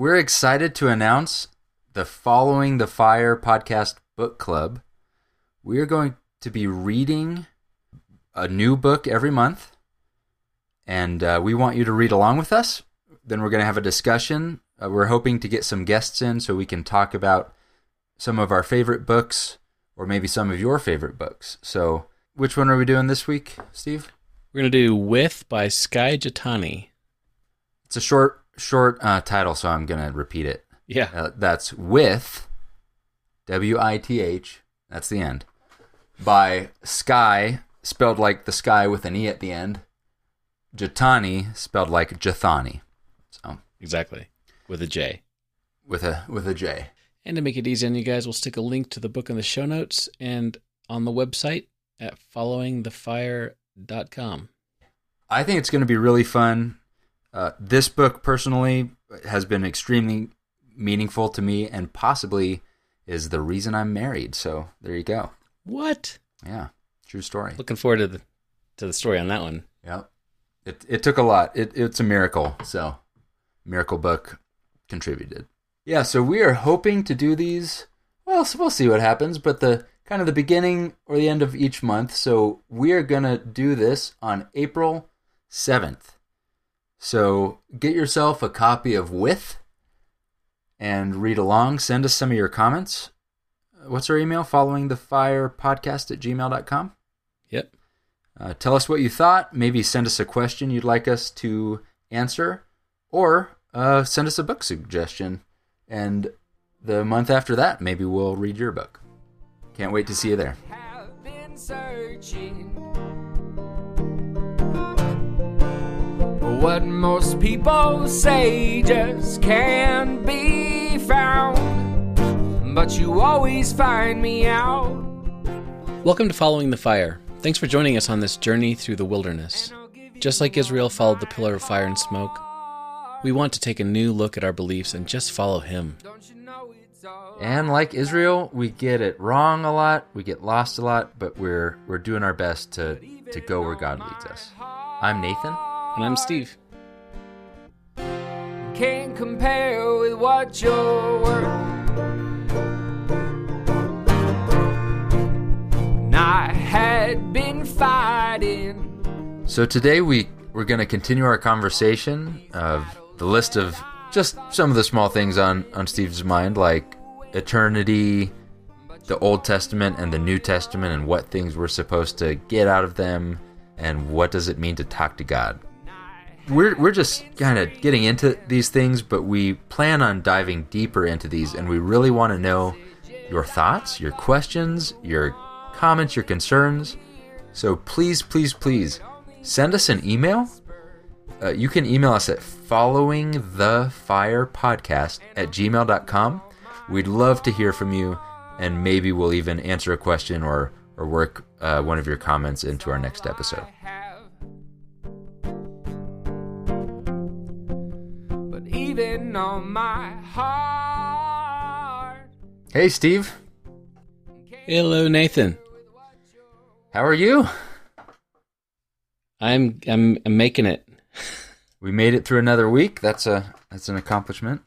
we're excited to announce the Following the Fire podcast book club. We are going to be reading a new book every month, and uh, we want you to read along with us. Then we're going to have a discussion. Uh, we're hoping to get some guests in so we can talk about some of our favorite books or maybe some of your favorite books. So, which one are we doing this week, Steve? We're going to do With by Skye Jethani. It's a short, short uh, title, so I'm going to repeat it. Yeah. Uh, that's with W I T H. That's the end. By Skye, spelled like the sky with an e at the end. Jethani, spelled like Jethani. So Exactly. With a J. with a with a J. And to make it easy on you guys, we'll stick a link to the book in the show notes and on the website at followingthefire.com. I think it's going to be really fun. Uh, this book, personally, has been extremely meaningful to me, and possibly is the reason I'm married. So there you go. What? Yeah, true story. Looking forward to the to the story on that one. Yep. It it took a lot. It it's a miracle. So miracle book contributed. Yeah, so we are hoping to do these well, so we'll see what happens, but the kind of the beginning or the end of each month. So we are going to do this on April 7th. So get yourself a copy of With and read along. Send us some of your comments. What's our email? Following the fire podcast at gmail.com. Yep. Uh, tell us what you thought. Maybe send us a question you'd like us to answer, or uh, send us a book suggestion. And the month after that, maybe we'll read your book. Can't wait to see you there. What most people say just can't be found but you always find me out Welcome to Following the Fire. Thanks for joining us on this journey through the wilderness. Just like Israel followed the pillar of fire and smoke, we want to take a new look at our beliefs and just follow him. don't you know it's all And like Israel, we get it wrong a lot, we get lost a lot, but we're we're doing our best to to go where God leads us. I'm Nathan. And I'm Steve. can't compare with what you're worth and I had been fighting So today we we're going to continue our conversation of the list of just some of the small things on on Steve's mind like eternity, the Old Testament and the New Testament and what things we're supposed to get out of them and what does it mean to talk to God. We're we're just kind of getting into these things but we plan on diving deeper into these and we really want to know your thoughts, your questions, your comments, your concerns. So please, please, please send us an email. Uh, you can email us at followingthefirepodcast at gmail.com. We'd love to hear from you, and maybe we'll even answer a question or, or work uh, one of your comments into our next episode. Have. On my heart, Hey, Steve. Hello, Nathan. How are you? I'm I'm, I'm making it. We made it through another week. That's a that's an accomplishment.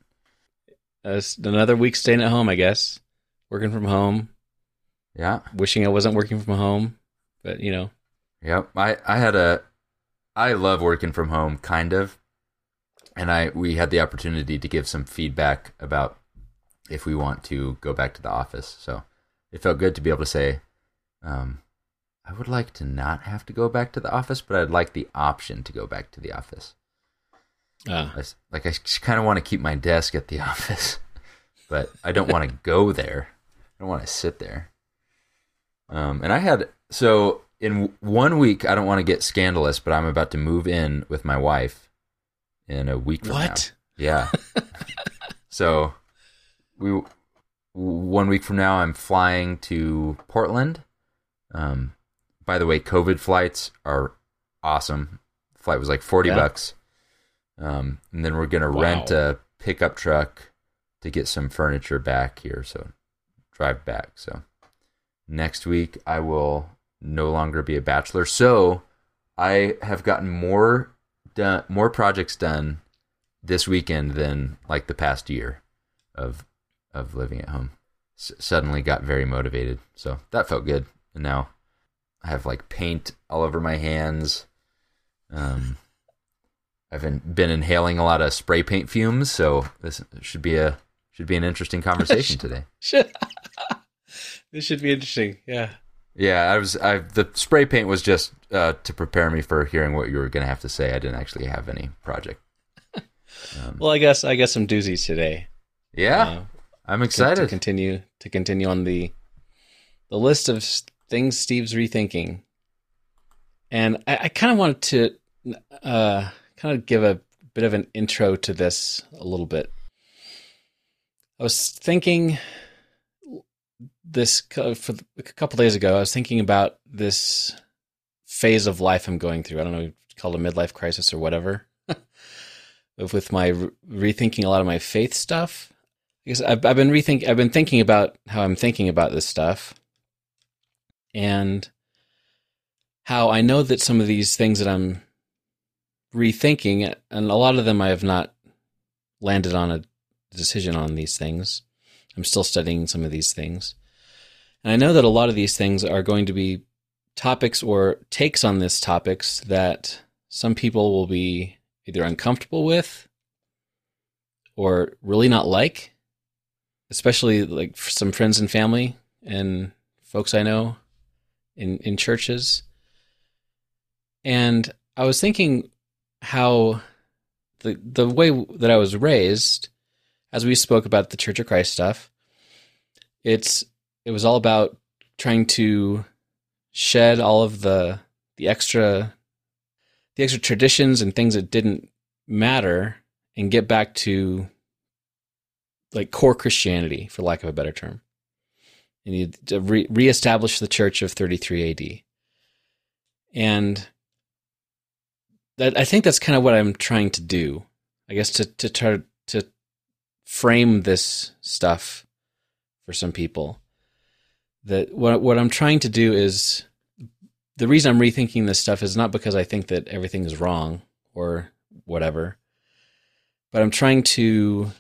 Uh, another week staying at home, I guess. Working from home. Yeah. Wishing I wasn't working from home, but you know, Yep. I, I had a I love working from home kind of. And I we had the opportunity to give some feedback about if we want to go back to the office. So it felt good to be able to say, um, I would like to not have to go back to the office, but I'd like the option to go back to the office. uh, I like I kind of want to keep my desk at the office, but I don't want to go there. I don't want to sit there. Um, and I had so in one week. I don't want to get scandalous, but I'm about to move in with my wife in a week from what? now. Yeah. so we one week from now, I'm flying to Portland. Um, by the way, COVID flights are awesome. Flight was like forty Yeah. bucks. Um, and then we're gonna Wow. rent a pickup truck to get some furniture back here. So drive back. So next week I will no longer be a bachelor. So I have gotten more done, more projects done this weekend than like the past year of of living at home. S- suddenly got very motivated, so that felt good. And now I have like paint all over my hands. Um, I've been, been inhaling a lot of spray paint fumes, so this should be a should be an interesting conversation today. This should be interesting. Yeah. Yeah, I was. I the spray paint was just uh, to prepare me for hearing what you were going to have to say. I didn't actually have any project. Um, Well, I guess I guess some doozies today. yeah, Uh, I'm excited. to continue to continue on the the list of things Steve's rethinking, and I, I kind of wanted to uh, kind of give a bit of an intro to this a little bit. I was thinking this for a couple days ago. I was thinking about this phase of life I'm going through. I don't know, called a midlife crisis or whatever. With my re- rethinking a lot of my faith stuff, because I've, I've been rethink I've been thinking about how I'm thinking about this stuff, and how I know that some of these things that I'm rethinking, and a lot of them I have not landed on a decision on these things. I'm still studying some of these things, and I know that a lot of these things are going to be topics or takes on this topics that some people will be either uncomfortable with or really not like especially like some friends and family and folks I know in in churches. And I was thinking how the the way that I was raised, as we spoke about the Church of Christ stuff, it's it was all about trying to shed all of the the extra the extra traditions and things that didn't matter and get back to like core Christianity, for lack of a better term. And you to re- reestablish the church of 33 AD. And that I think that's kind of what I'm trying to do. I guess to to try to frame this stuff for some people. That what what I'm trying to do is the reason I'm rethinking this stuff is not because I think that everything is wrong or whatever, but I'm trying to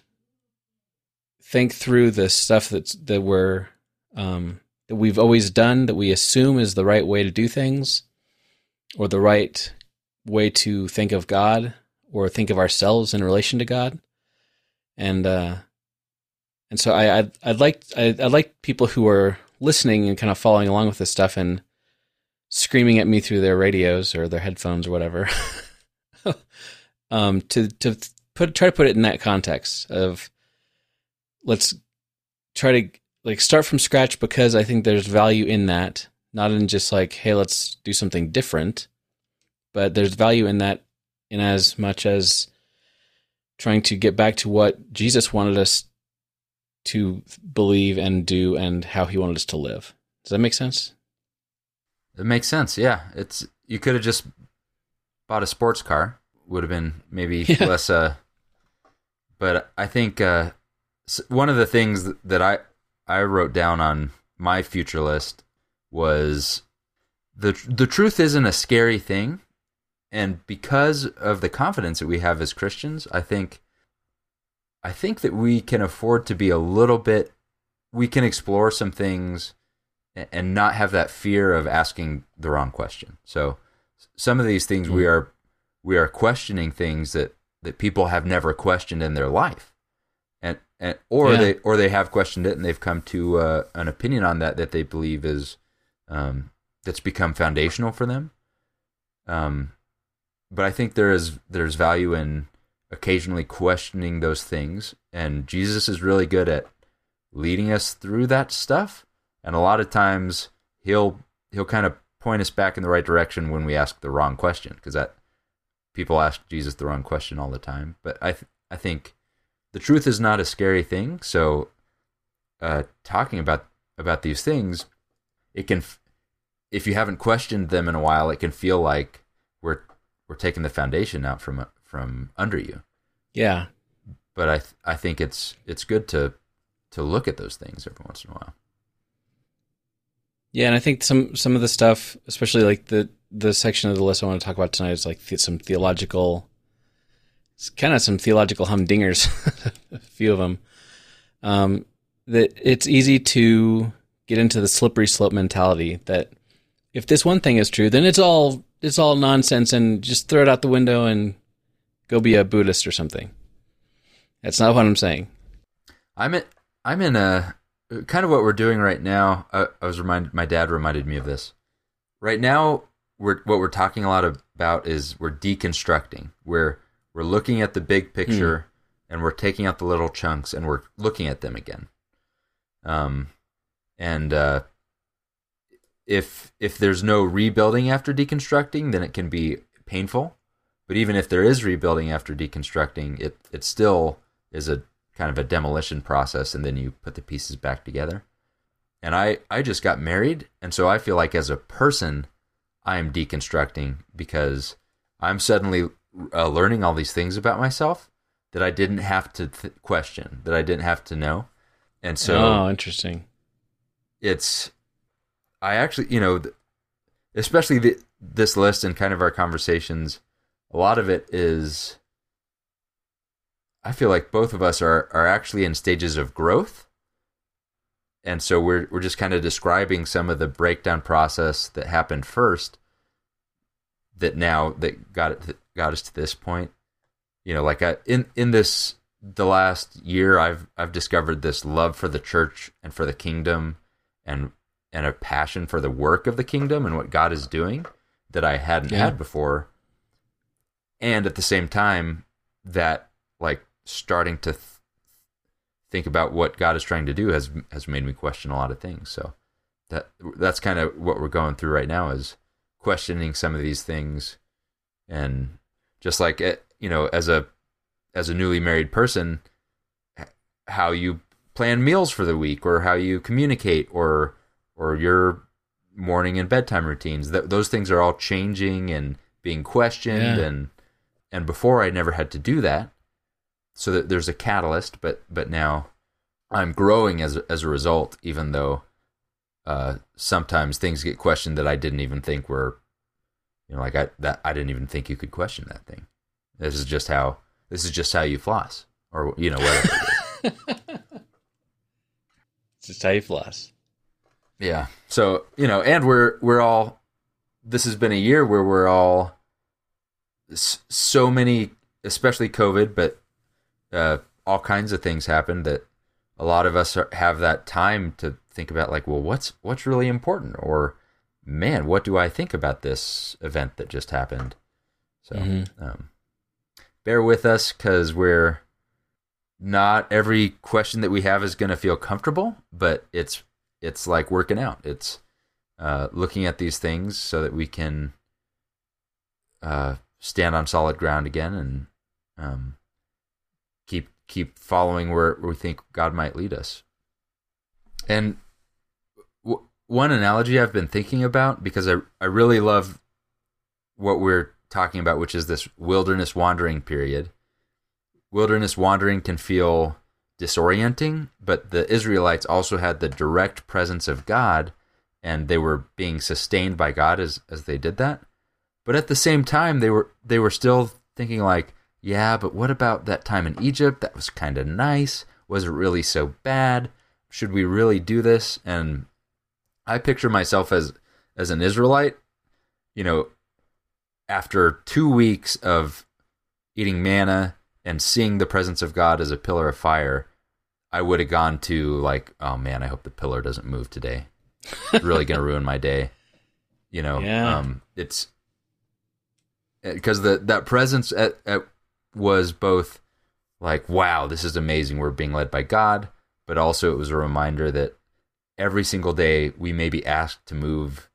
think through the stuff that's that we're um, that we've always done that we assume is the right way to do things, or the right way to think of God or think of ourselves in relation to God, and uh, and so I I'd, I'd like I'd, I'd like people who are listening and kind of following along with this stuff and screaming at me through their radios or their headphones or whatever. Um, to to put try to put it in that context of let's try to like start from scratch because I think there's value in that, not in just like hey let's do something different, but there's value in that in as much as trying to get back to what Jesus wanted us to believe and do and how he wanted us to live. Does that make sense? It makes sense. Yeah, it's you could have just bought a sports car. Would have been maybe Yeah. less. Uh, but I think uh, one of the things that I I wrote down on my future list was the the truth isn't a scary thing, and because of the confidence that we have as Christians, I think I think that we can afford to be a little bit. We can explore some things and not have that fear of asking the wrong question. So some of these things we are we are questioning things that that people have never questioned in their life. And and or Yeah. they or they have questioned it and they've come to uh, an opinion on that that they believe is um, that's become foundational for them. Um, but I think there is there's value in occasionally questioning those things, and Jesus is really good at leading us through that stuff. And a lot of times he'll he'll kind of point us back in the right direction when we ask the wrong question, because that people ask Jesus the wrong question all the time. But I th- I think the truth is not a scary thing. So uh, talking about about these things, it can f- if you haven't questioned them in a while, it can feel like we're we're taking the foundation out from from under you. Yeah. But I th- I think it's it's good to to look at those things every once in a while. Yeah, and I think some some of the stuff, especially like the the section of the list I want to talk about tonight, is like the, some theological it's kind of some theological humdingers, a few of them. Um, that it's easy to get into the slippery slope mentality that if this one thing is true, then it's all it's all nonsense and just throw it out the window and go be a Buddhist or something. That's not what I'm saying. I'm in, I'm in a kind of what we're doing right now. I, I was reminded. My dad reminded me of this. Right now, we're what we're talking a lot about is we're deconstructing. We're we're looking at the big picture and we're taking out the little chunks and we're looking at them again. Um, and uh, if if there's no rebuilding after deconstructing, then it can be painful. But even if there is rebuilding after deconstructing, it it still is a kind of a demolition process, and then you put the pieces back together. And I I just got married, and so I feel like as a person, I am deconstructing because I'm suddenly uh, learning all these things about myself that I didn't have to th- question, that I didn't have to know. And so, oh, interesting. It's, I actually, you know, especially the, this list and kind of our conversations, a lot of it is, I feel like both of us are are actually in stages of growth. And so we're we're just kind of describing some of the breakdown process that happened first that now that got it got us to this point. You know, like I, in in this the last year I've I've discovered this love for the church and for the kingdom and and a passion for the work of the kingdom and what God is doing that I hadn't Yeah. had before. And at the same time that like starting to th- think about what God is trying to do has has made me question a lot of things. So that that's kind of what we're going through right now is questioning some of these things and just like eh, you know as a as a newly married person how you plan meals for the week or how you communicate or or your morning and bedtime routines Th- those things are all changing and being questioned Yeah. and and before I never had to do that so that there's a catalyst but but now I'm growing as as a result even though uh, sometimes things get questioned that I didn't even think were, you know, like I that I didn't even think you could question that thing. This is just how this is just how you floss, or you know whatever. it is. It's just how you floss. yeah. So you know, and we're we're all. This has been a year where we're all s- so many, especially COVID, but uh, all kinds of things happen that a lot of us are, have that time to think about like well what's what's really important? Or man what do i think about this event that just happened? So Mhm. um, bear with us because we're not every question that we have is going to feel comfortable but it's it's like working out. It's uh, looking at these things so that we can uh, stand on solid ground again and um, keep keep following where, we think God might lead us. And w- one analogy I've been thinking about because I I really love what we're talking about, which is this wilderness wandering period. Wilderness wandering can feel disorienting, but the Israelites also had the direct presence of God and they were being sustained by God as as they did that. But at the same time they were they were still thinking like, yeah, but what about that time in Egypt? That was kind of nice. Was it really so bad? Should we really do this? And I picture myself as as an Israelite, you know, after 2 weeks of eating manna and seeing the presence of God as a pillar of fire, I would have gone to like, oh man, I hope the pillar doesn't move today. It's really going to ruin my day. You know, Yeah. um, it's because the that presence at, at was both like, wow, this is amazing. We're being led by God, but also it was a reminder that every single day we may be asked to move,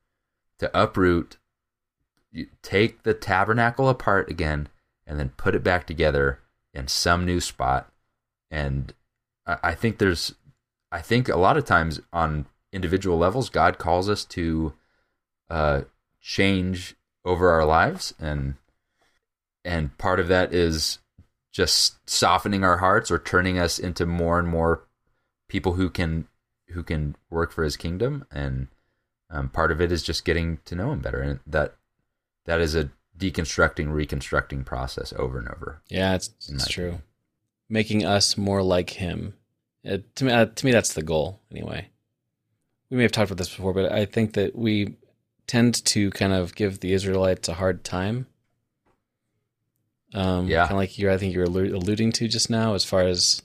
to uproot, take the tabernacle apart again, and then put it back together in some new spot. And I I think there's, I think a lot of times on individual levels, God calls us to uh, change over our lives, and and part of that is just softening our hearts or turning us into more and more people who can who can work for His kingdom, and um, part of it is just getting to know Him better, and that that is a deconstructing, reconstructing process over and over. Yeah, it's, it's true. Making us more like him. Uh, to me, uh, to me, that's the goal. Anyway, we may have talked about this before, but I think that we tend to kind of give the Israelites a hard time. Um, Yeah. kind of like you, I think you were allu- alluding to just now, as far as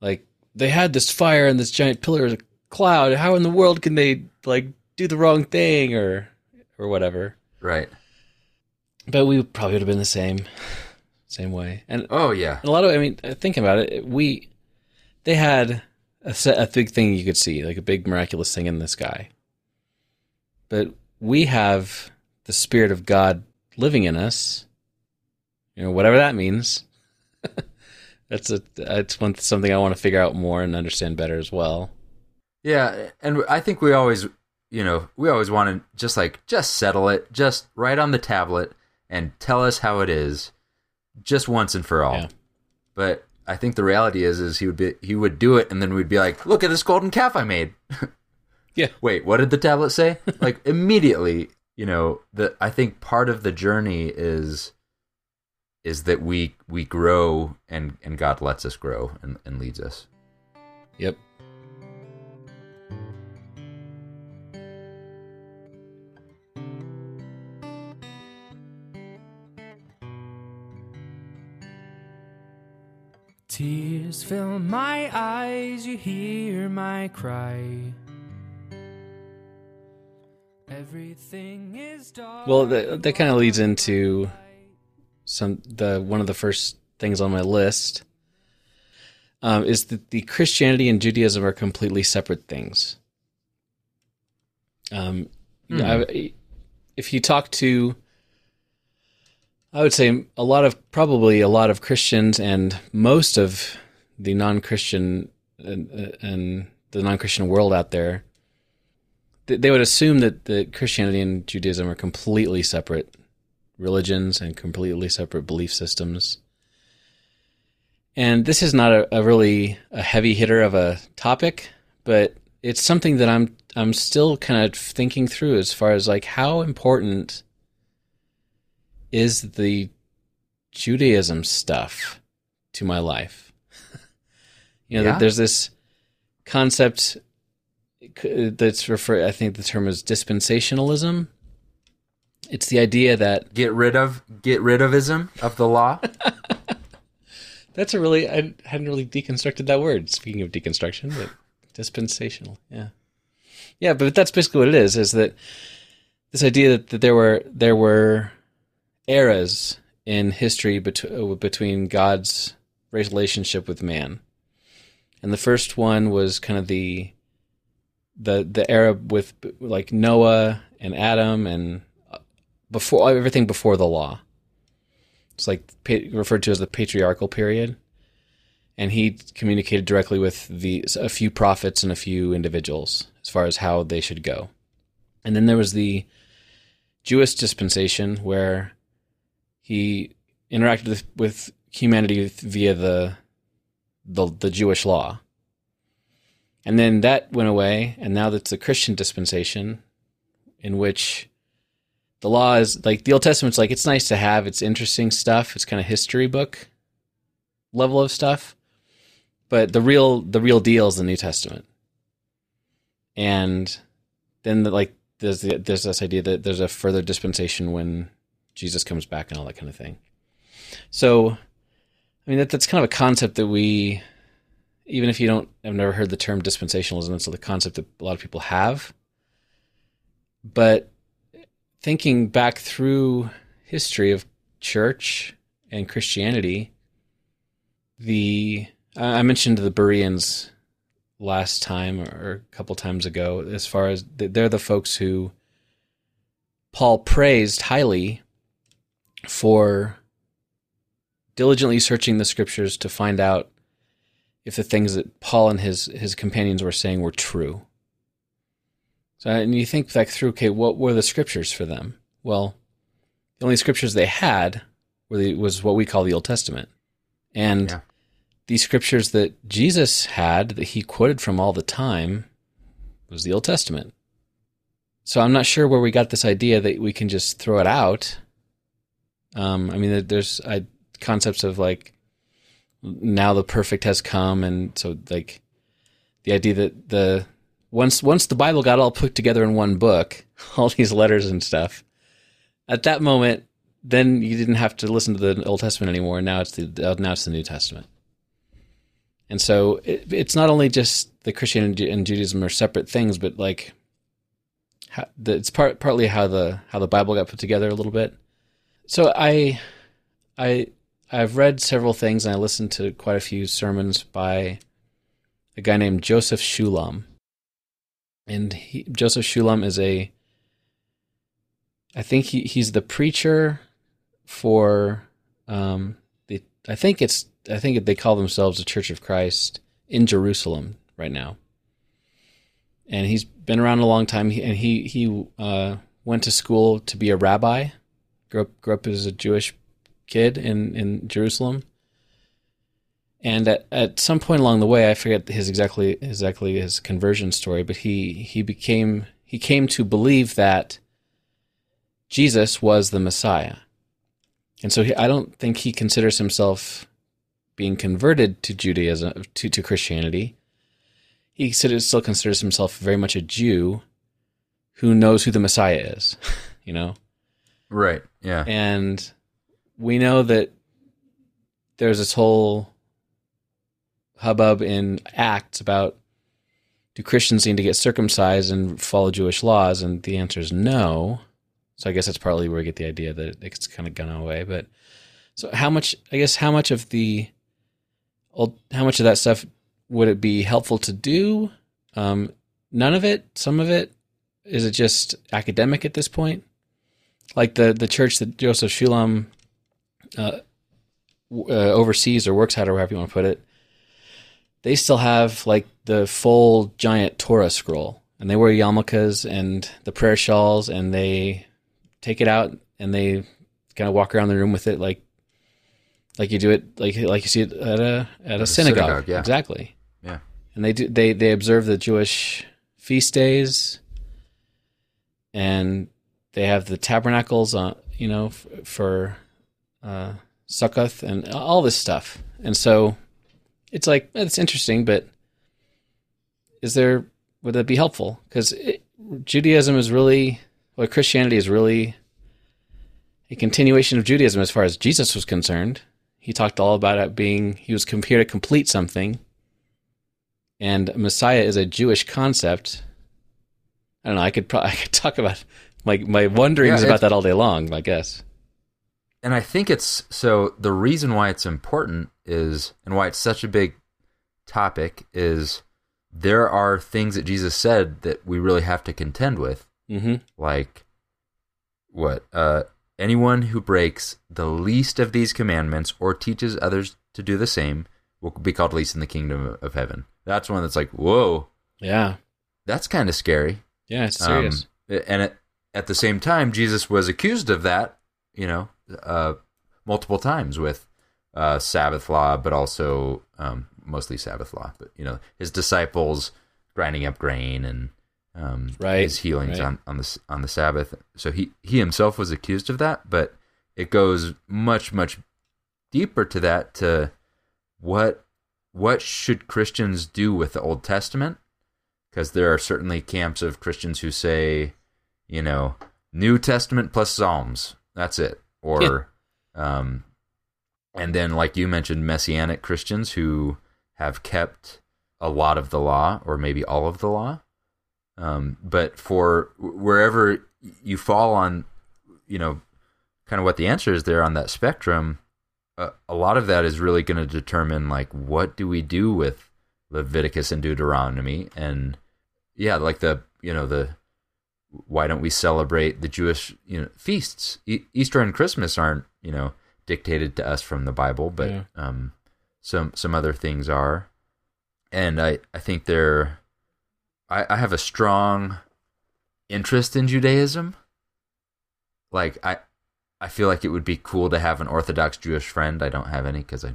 like they had this fire and this giant pillar of cloud. How in the world can they like do the wrong thing or or whatever? Right. But we probably would have been the same, same way. And Oh yeah. a lot of, I mean, thinking about it, we, they had a, set, a big thing you could see, like a big miraculous thing in the sky. But we have the Spirit of God living in us, you know, whatever that means. that's a, that's one, something I want to figure out more and understand better as well. Yeah, and I think we always, you know, we always want to just like just settle it, just write on the tablet and tell us how it is, just once and for all. Yeah. But I think the reality is, is he would be he would do it, and then we'd be like, look at this golden calf I made. Yeah. Wait, what did the tablet say? like immediately, you know, the I think part of the journey is is that we we grow and and God lets us grow and, and leads us. Yep. Tears fill my eyes, you hear my cry. Everything is dark. Well, that, that kind of leads into some the one of the first things on my list um, is that the Christianity and Judaism are completely separate things. Um, Hmm. I- if you talk to, I would say a lot of probably a lot of Christians and most of the non-Christian and, and the non-Christian world out there, th- they would assume that, that Christianity and Judaism are completely separate religions and completely separate belief systems. And this is not a, a really a heavy hitter of a topic, but it's something that I'm I'm still kind of thinking through as far as like how important is the Judaism stuff to my life. you know, Yeah. there's this concept that's refer I think the term is dispensationalism. It's the idea that Get rid of get rid of ism of the law. that's a really I hadn't really deconstructed that word. Speaking of deconstruction, but dispensational, yeah, yeah. But that's basically what it is: is that this idea that, that there were there were eras in history bet- uh, between God's relationship with man, and the first one was kind of the the the era with like Noah and Adam and uh, before everything before the law. It's like referred to as the patriarchal period, and he communicated directly with the a few prophets and a few individuals as far as how they should go. And then there was the Jewish dispensation where he interacted with, with humanity via the, the the Jewish law. And then that went away, and now that's the Christian dispensation, in which the law is like the Old Testament's like it's nice to have, it's interesting stuff, it's kind of history book level of stuff, but the real the real deal is the New Testament. And then the, like there's the, there's this idea that there's a further dispensation when Jesus comes back and all that kind of thing. So, I mean that that's kind of a concept that we even if you don't have never heard the term dispensationalism, it's the concept that a lot of people have. But thinking back through history of church and Christianity, the I mentioned the Bereans last time or a couple times ago, as far as they're the folks who Paul praised highly for diligently searching the scriptures to find out if the things that Paul and his his companions were saying were true. So and you think back through, okay, what were the scriptures for them? Well, the only scriptures they had were the, was what we call the Old Testament, and Yeah. the scriptures that Jesus had that he quoted from all the time was the Old Testament. So I'm not sure where we got this idea that we can just throw it out Um, I mean, there's I, concepts of like now the perfect has come, and so like the idea that the once once the Bible got all put together in one book, all these letters and stuff. At that moment, then you didn't have to listen to the Old Testament anymore. Now it's the now it's the New Testament. And so it, it's not only just the Christianity and Judaism are separate things, but like how, the, it's part partly how the how the Bible got put together a little bit. So I I I've read several things and I listened to quite a few sermons by a guy named Joseph Shulam. And he, Joseph Shulam is a I think he, he's the preacher for um the I think it's I think they call themselves the Church of Christ in Jerusalem right now. And he's been around a long time and he he uh went to school to be a rabbi. Grew up grew up as a Jewish kid in in Jerusalem. And at, at some point along the way, I forget his exactly exactly his conversion story, but he he became he came to believe that Jesus was the Messiah, and so he, I don't think he considers himself being converted to Judaism to to Christianity. He still considers himself very much a Jew who knows who the Messiah is, you know. Right. Yeah. And we know that there's this whole hubbub in Acts about do Christians need to get circumcised and follow Jewish laws? And the answer is no. So I guess that's partly where we get the idea that it's kind of gone away. But so how much? I guess how much of the old, how much of that stuff would it be helpful to do? Um, none of it. Some of it. Is it just academic at this point? like the the church that Joseph Shulam uh, uh, oversees or works at, or however you want to put it, they still have like the full giant Torah scroll, and they wear yarmulkes and the prayer shawls, and they take it out and they kind of walk around the room with it, like like you do it, like like you see it at a at a, a synagogue, synagogue, yeah. exactly. Yeah. And they do they they observe the Jewish feast days, and they have the tabernacles on you know f- for uh Sukkoth and all this stuff. And so it's like it's interesting, but is there would that be helpful? Because Judaism is really, well, Christianity is really a continuation of Judaism as far as Jesus was concerned. He talked all about it being he was here to complete something, and Messiah is a Jewish concept. I don't know. I could probably I could talk about my my wonderings Yeah, about that all day long. I guess. And I think it's so the reason why it's important is and why it's such a big topic is there are things that Jesus said that we really have to contend with Mm-hmm. like what uh anyone who breaks the least of these commandments or teaches others to do the same will be called least in the kingdom of heaven that's one that's like whoa Yeah. that's kind of scary Yeah. It's serious. Um, and at, at the same time, Jesus was accused of that, you know, uh, multiple times with uh, Sabbath law, but also um, mostly Sabbath law. But you know, his disciples grinding up grain and um, Right, his healings right. on on the on the Sabbath. So he he himself was accused of that, but it goes much much deeper to that to what what should Christians do with the Old Testament? Because there are certainly camps of Christians who say, you know, New Testament plus Psalms, that's it, or, um, and then like you mentioned, Messianic Christians who have kept a lot of the law or maybe all of the law. Um, but for wherever you fall on, you know, kind of what the answer is there on that spectrum, uh, a lot of that is really going to determine like what do we do with Leviticus and Deuteronomy and yeah, like the you know the why don't we celebrate the Jewish you know feasts? E- Easter and Christmas aren't you know dictated to us from the Bible, but Yeah. um, some some other things are, and I I think they're I, I have a strong interest in Judaism. Like I I feel like it would be cool to have an Orthodox Jewish friend. I don't have any because I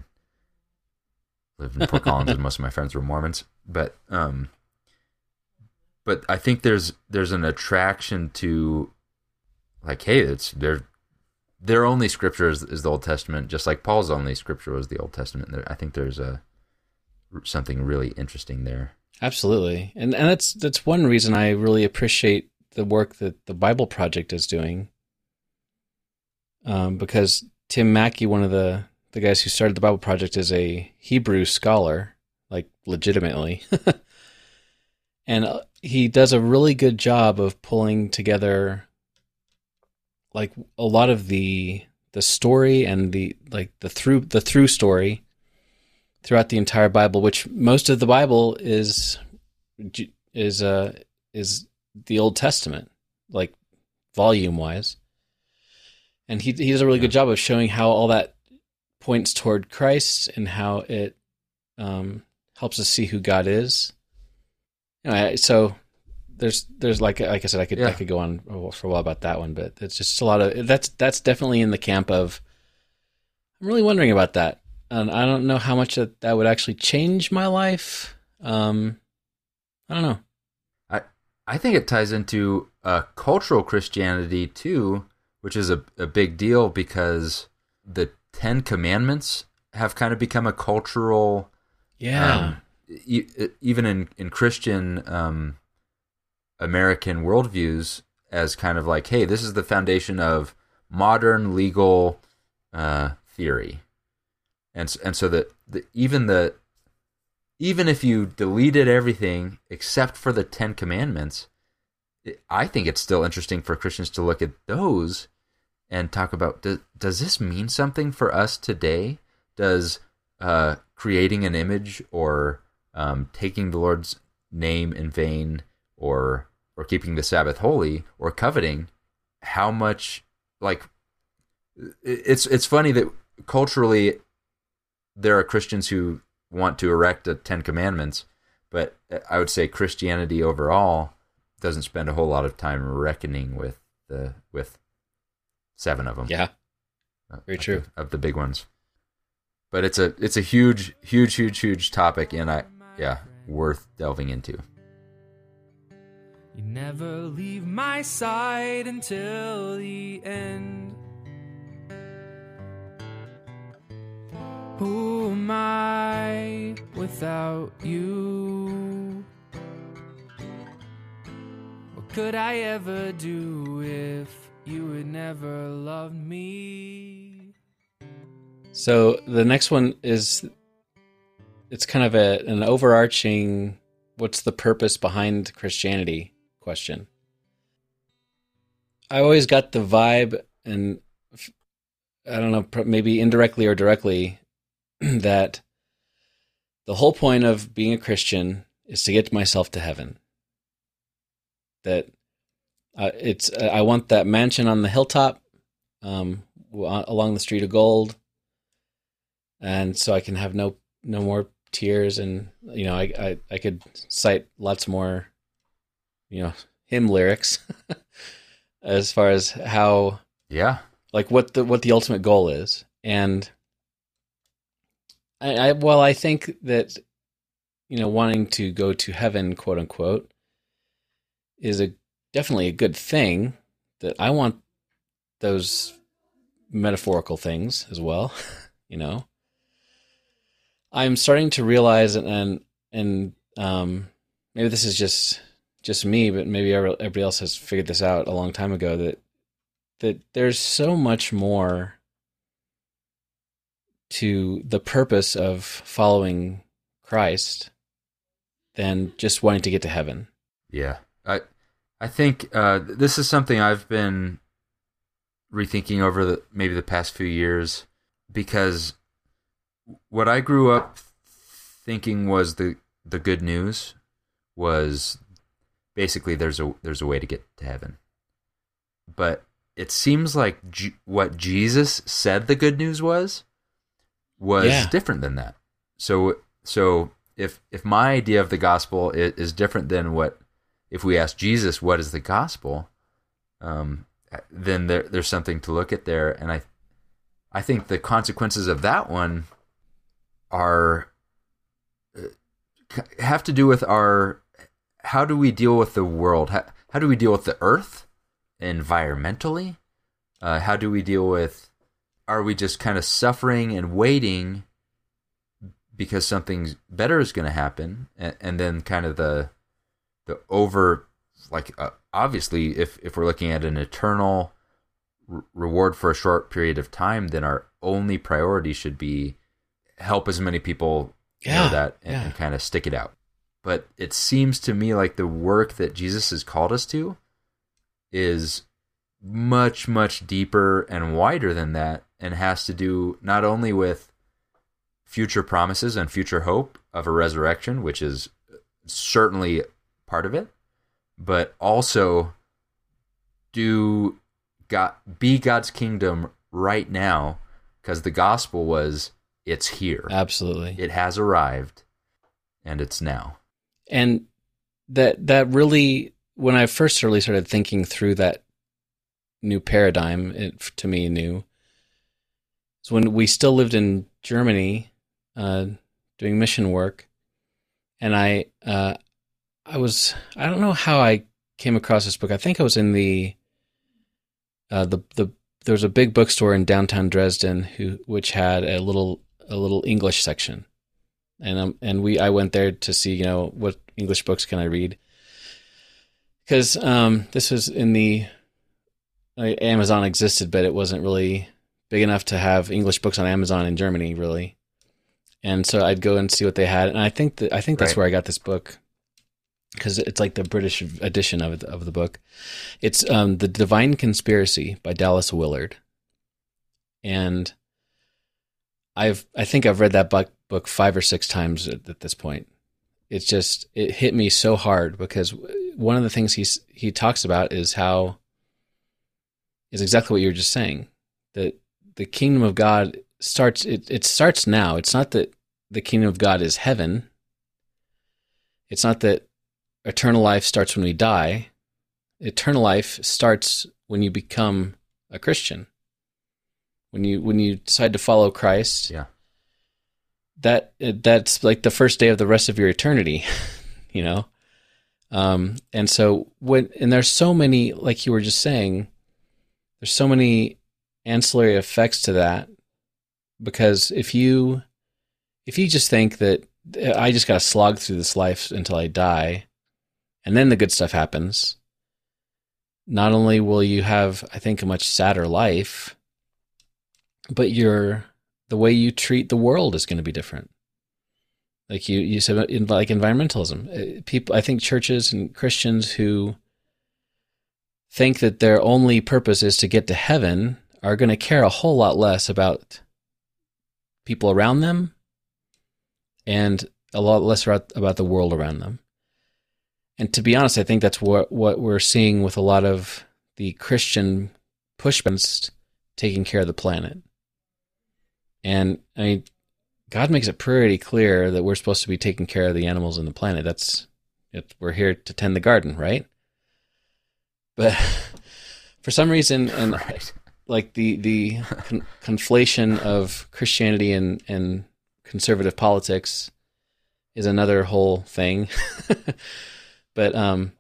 lived in Fort Collins and most of my friends were Mormons. But um, but I think there's there's an attraction to like, hey, it's they're their only scripture is, is the Old Testament, just like Paul's only scripture was the Old Testament. There, I think there's a something really interesting there. Absolutely, and and that's that's one reason I really appreciate the work that the Bible Project is doing. Um, because Tim Mackie, one of the the guys who started the Bible Project, is a Hebrew scholar, like legitimately, and uh, he does a really good job of pulling together like a lot of the the story and the like the through the through story throughout the entire Bible, which most of the Bible is is uh is the Old Testament, like volume wise. And he he does a really good job of showing how all that points toward Christ and how it um, helps us see who God is. You know, so there's there's like like I said, I could Yeah. I could go on for a while about that one, but it's just a lot of that's that's definitely in the camp of. I'm really wondering about that, and I don't know how much that, that would actually change my life. Um, I don't know. I think it ties into uh, cultural Christianity too, which is a, a big deal because the Ten Commandments have kind of become a cultural, Yeah, um, even in in Christian um, American worldviews, as kind of like, hey, this is the foundation of modern legal uh, theory, and and so that the, even the even if you deleted everything except for the Ten Commandments, it- I think it's still interesting for Christians to look at those and talk about does, does this mean something for us today? Does uh, creating an image or um, taking the Lord's name in vain or or keeping the Sabbath holy or coveting, how much like it's it's funny that culturally there are Christians who want to erect a Ten Commandments, but I would say Christianity overall doesn't spend a whole lot of time reckoning with the with seven of them. yeah, uh, very of true. the- of the big ones. But it's a it's a huge huge huge huge topic, and I yeah worth delving into. You never leave my side until the end. Who am I without you? What could I ever do if you would never love me? So the next one is it's kind of a an overarching what's the purpose behind Christianity question. I always got the vibe and I don't know maybe indirectly or directly that the whole point of being a Christian is to get myself to heaven. That uh, it's I want that mansion on the hilltop um, along the street of gold and so I can have no no more tears, and you know, I I, I could cite lots more, you know, hymn lyrics as far as how Yeah, like what the what the ultimate goal is, and I, I well, I think that you know, wanting to go to heaven, quote unquote, is a definitely a good thing. That I want those metaphorical things as well, you know. I'm starting to realize, and and, um, maybe this is just just me, but maybe everybody else has figured this out a long time ago that that there's so much more to the purpose of following Christ than just wanting to get to heaven. yeah. I I think uh, this is something I've been rethinking over the maybe the past few years because what I grew up thinking was the the good news was basically there's a there's a way to get to heaven. But it seems like J- what Jesus said the good news was was Yeah. different than that. So so if if my idea of the gospel is, is different than what if we ask Jesus what is the gospel, um, then there, there's something to look at there, and I I think the consequences of that one are uh, have to do with our how do we deal with the world how, how do we deal with the earth environmentally Uh, how do we deal with? Are we just kind of suffering and waiting because something better is going to happen, and, and, then kind of the the over like uh, obviously if if we're looking at an eternal re- reward for a short period of time, then our only priority should be help as many people yeah, know that and, yeah. and kind of stick it out. But it seems to me like the work that Jesus has called us to is much much deeper and wider than that and has to do not only with future promises and future hope of a resurrection which is certainly part of it but also do God be God's kingdom right now because the gospel was it's here Absolutely. it has arrived and it's now and that that really when I first really started thinking through that new paradigm, it to me new. is when we still lived in Germany, uh, doing mission work, and I uh, I was I don't know how I came across this book. I think I was in the uh, the the there was a big bookstore in downtown Dresden who which had a little a little English section, and um, and we I went there to see you know what English books can I read because um, this was in the like, Amazon existed, but it wasn't really big enough to have English books on Amazon in Germany, really. And so I'd go and see what they had, and I think that I think that's Right. where I got this book because it's like the British edition of the, of the book. It's um, the Divine Conspiracy by Dallas Willard, and I've I think I've read that book book five or six times at, at this point. It's just it hit me so hard because one of the things he's he talks about is how is exactly what you were just saying that the kingdom of God starts it, it starts now. It's not that the kingdom of God is heaven. It's not that eternal life starts when we die. Eternal life starts when you become a Christian. When you when you decide to follow Christ, yeah that that's like the first day of the rest of your eternity, you know. Um, and so when and there's so many, like you were just saying, there's so many ancillary effects to that because if you if you just think that I just got to slog through this life until I die, and then the good stuff happens. Not only will you have, I think, a much sadder life, but your the way you treat the world is going to be different. Like you, you said, in, like environmentalism. Uh, People, I think churches and Christians who think that their only purpose is to get to heaven are going to care a whole lot less about people around them and a lot less about, the world around them. And to be honest, I think that's what what we're seeing with a lot of the Christian pushbacks taking care of the planet. And I mean, God makes it pretty clear that we're supposed to be taking care of the animals and the planet. That's it, we're here to tend the garden, right? But for some reason, and right like the the con- conflation of Christianity and and conservative politics is another whole thing. but um,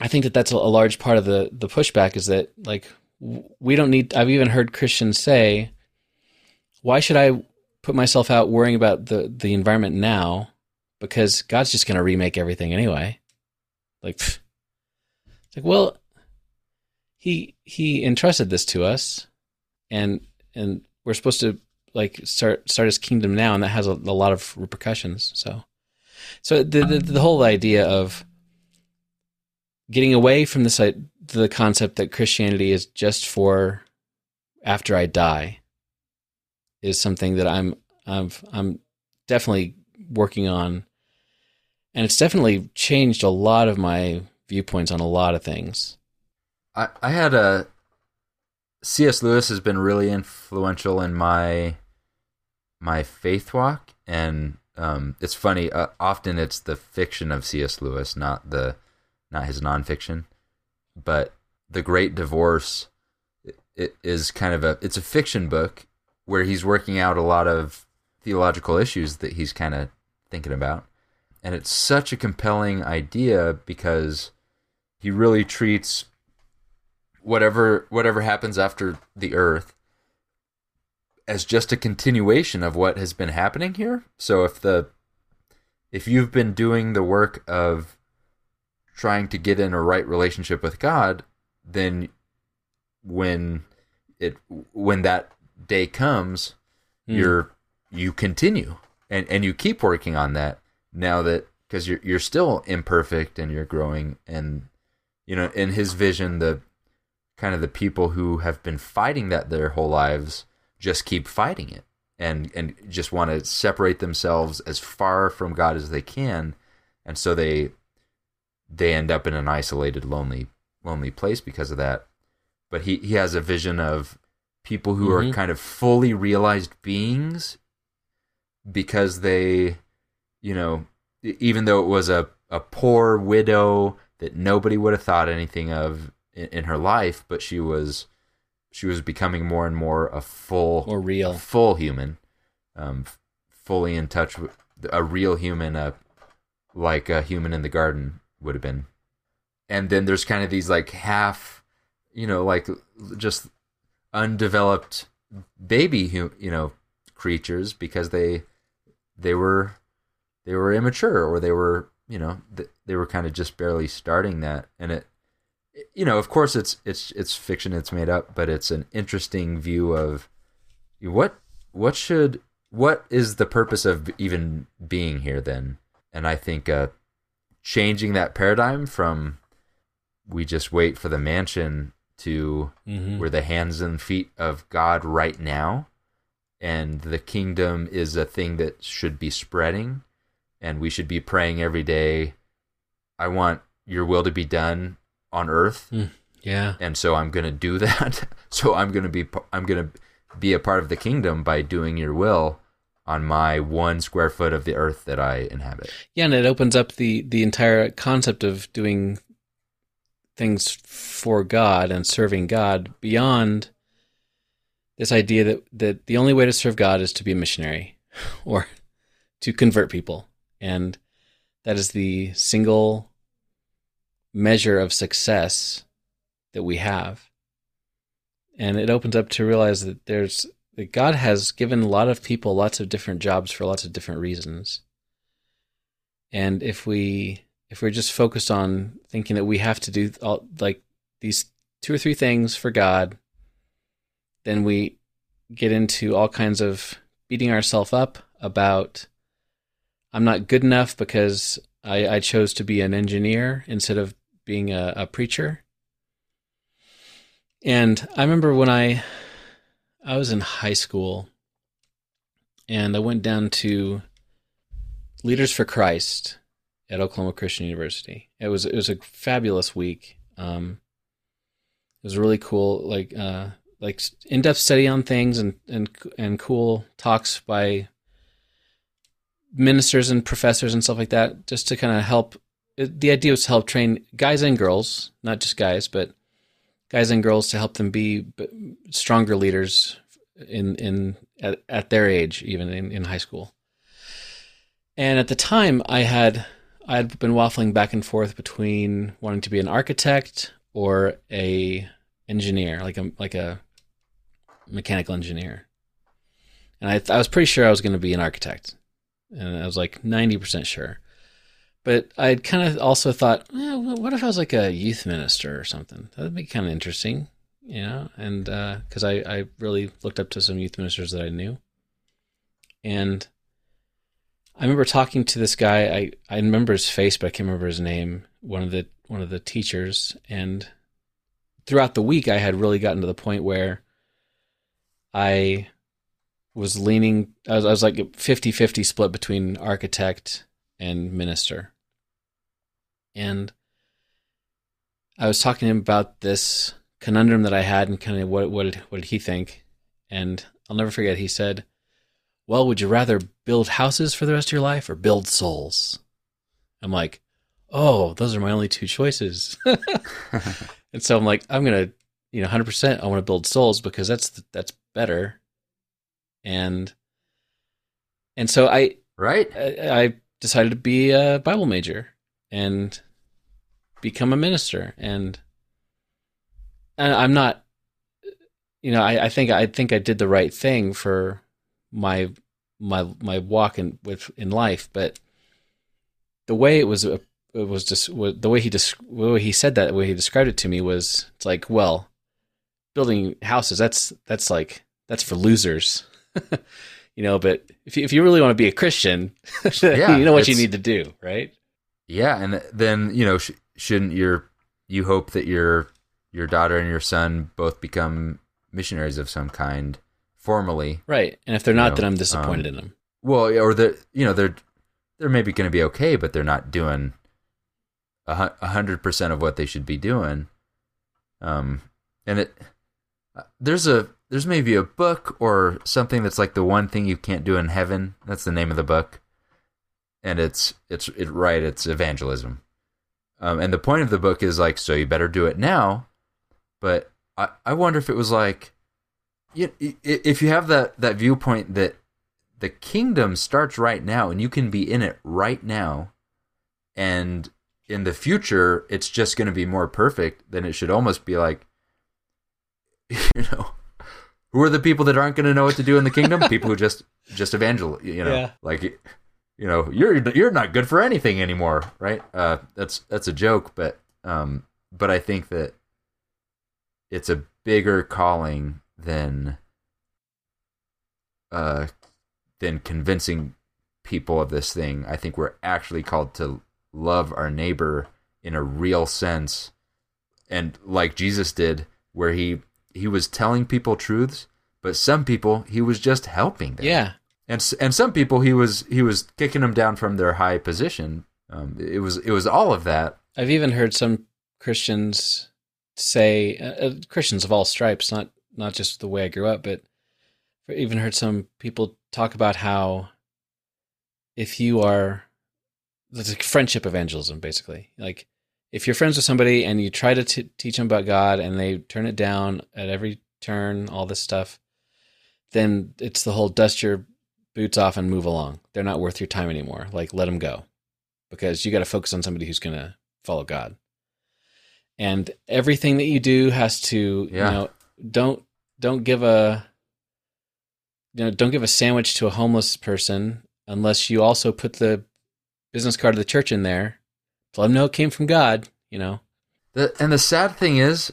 I think that that's a, a large part of the the pushback is that like we don't need. I've even heard Christians say, "Why should I put myself out worrying about the the environment now? Because God's just going to remake everything anyway." Like, it's like, well, he he entrusted this to us, and and we're supposed to like start start his kingdom now, and that has a, a lot of repercussions. So, so the, the the whole idea of getting away from this the concept that Christianity is just for after I die is something that I'm I'm I'm definitely working on, and it's definitely changed a lot of my viewpoints on a lot of things. I, I had a C.S. Lewis has been really influential in my my faith walk, and um, it's funny. Uh, often it's the fiction of C.S. Lewis, not the not his nonfiction. But the Great Divorce it is kind of a it's a fiction book where he's working out a lot of theological issues that he's kind of thinking about, and it's such a compelling idea because he really treats whatever whatever happens after the earth as just a continuation of what has been happening here. So if the if you've been doing the work of trying to get in a right relationship with God, then when it when that day comes, Mm. you're you continue and and you keep working on that now that because you're you're still imperfect and you're growing and you know in his vision the kind of the people who have been fighting that their whole lives just keep fighting it and and just want to separate themselves as far from God as they can and so they they end up in an isolated lonely lonely place because of that but he he has a vision of people who Mhm. are kind of fully realized beings because they you know even though it was a a poor widow that nobody would have thought anything of in, in her life but she was she was becoming more and more a full Or real. full human um f- fully in touch with a real human uh like a human in the garden would have been and then there's kind of these like half you know like just undeveloped baby you know creatures because they they were they were immature or they were you know they were kind of just barely starting that. And it you know of course it's it's it's fiction it's made up but it's an interesting view of what what should what is the purpose of even being here then? And i think uh changing that paradigm from we just wait for the mansion to Mhm. we're the hands and feet of God right now, and the kingdom is a thing that should be spreading, and we should be praying every day. I want your will to be done on earth, Yeah. and so I'm going to do that. so I'm going to be I'm going to be a part of the kingdom by doing your will on my one square foot of the earth that I inhabit. Yeah, and it opens up the the entire concept of doing things for God and serving God beyond this idea that that the only way to serve God is to be a missionary or to convert people. And that is the single measure of success that we have. And it opens up to realize that there's that God has given a lot of people lots of different jobs for lots of different reasons. And if we if we're just focused on thinking that we have to do all, like these two or three things for God, then we get into all kinds of beating ourselves up about I'm not good enough because I, I chose to be an engineer instead of being a, a preacher. And I remember when I I was in high school and I went down to Leaders for Christ at Oklahoma Christian University. It was it was a fabulous week. Um, it was really cool, like uh, like in depth study on things and and and cool talks by ministers and professors and stuff like that, just to kind of help. It, the idea was to help train guys and girls, not just guys, but guys and girls to help them be stronger leaders in in at, at their age, even in, in high school. And at the time, I had I had been waffling back and forth between wanting to be an architect or a engineer, like a like a mechanical engineer. And I I was pretty sure I was going to be an architect, and I was like ninety percent sure. But I kind of also thought, what if I was like a youth minister or something? That'd be kind of interesting, you know. And uh, because I I really looked up to some youth ministers that I knew, and I remember talking to this guy. I, I remember his face, but I can't remember his name. One of the one of the teachers, and throughout the week, I had really gotten to the point where I was leaning. I was, I was like 50-50 split between architect and minister, and I was talking to him about this conundrum that I had and kind of what what what did he think, and I'll never forget. He said well, would you rather build houses for the rest of your life or build souls? I'm like, oh, those are my only two choices. and so I'm like, I'm gonna, you know, 100%. I want to build souls because that's that's better. And and so I Right? I, I decided to be a Bible major and become a minister. And and I'm not, you know, I, I think I think I did the right thing for my my my walk in with in life, but the way it was uh, it was just the way he just the way he said that the way he described it to me was it's like well building houses that's that's like that's for losers. You know but if you, if you really want to be a christian Yeah, you know what you need to do right? Yeah, and then you know, sh- shouldn't your you hope that your your daughter and your son both become missionaries of some kind formally? right and if they're not know, then i'm disappointed um, in them Well, or they're you know they're they're maybe going to be okay, but they're not doing a hundred percent of what they should be doing. Um, and it uh, there's a there's maybe a book or something that's like the one thing you can't do in heaven. That's the name of the book, and it's it's it right. It's evangelism, um, and the point of the book is like so you better do it now. But I I wonder if it was like, you, if you have that that viewpoint that the kingdom starts right now and you can be in it right now and in the future it's just going to be more perfect then it should almost be like you know who are the people that aren't going to know what to do in the kingdom people who just just evangel you know Yeah. like you know you're you're not good for anything anymore right uh that's that's a joke but um but i think that it's a bigger calling than uh than convincing people of this thing. I think we're actually called to love our neighbor in a real sense and like Jesus did where he he was telling people truths, but some people he was just helping them. yeah And and some people he was he was kicking them down from their high position. Um, it was it was all of that. I've even heard some Christians say, uh, uh, Christians of all stripes, not not just the way I grew up, but I've even heard some people talk about how if you are it's like friendship evangelism, basically, like if you're friends with somebody and you try to t- teach them about God and they turn it down at every turn, all this stuff, then it's the whole dust your boots off and move along. They're not worth your time anymore. Like let them go because you got to focus on somebody who's going to follow God. And everything that you do has to, Yeah. you know, don't don't give a you know, don't give a sandwich to a homeless person unless you also put the business card of the church in there to let them know it came from God, you know. The, and the sad thing is,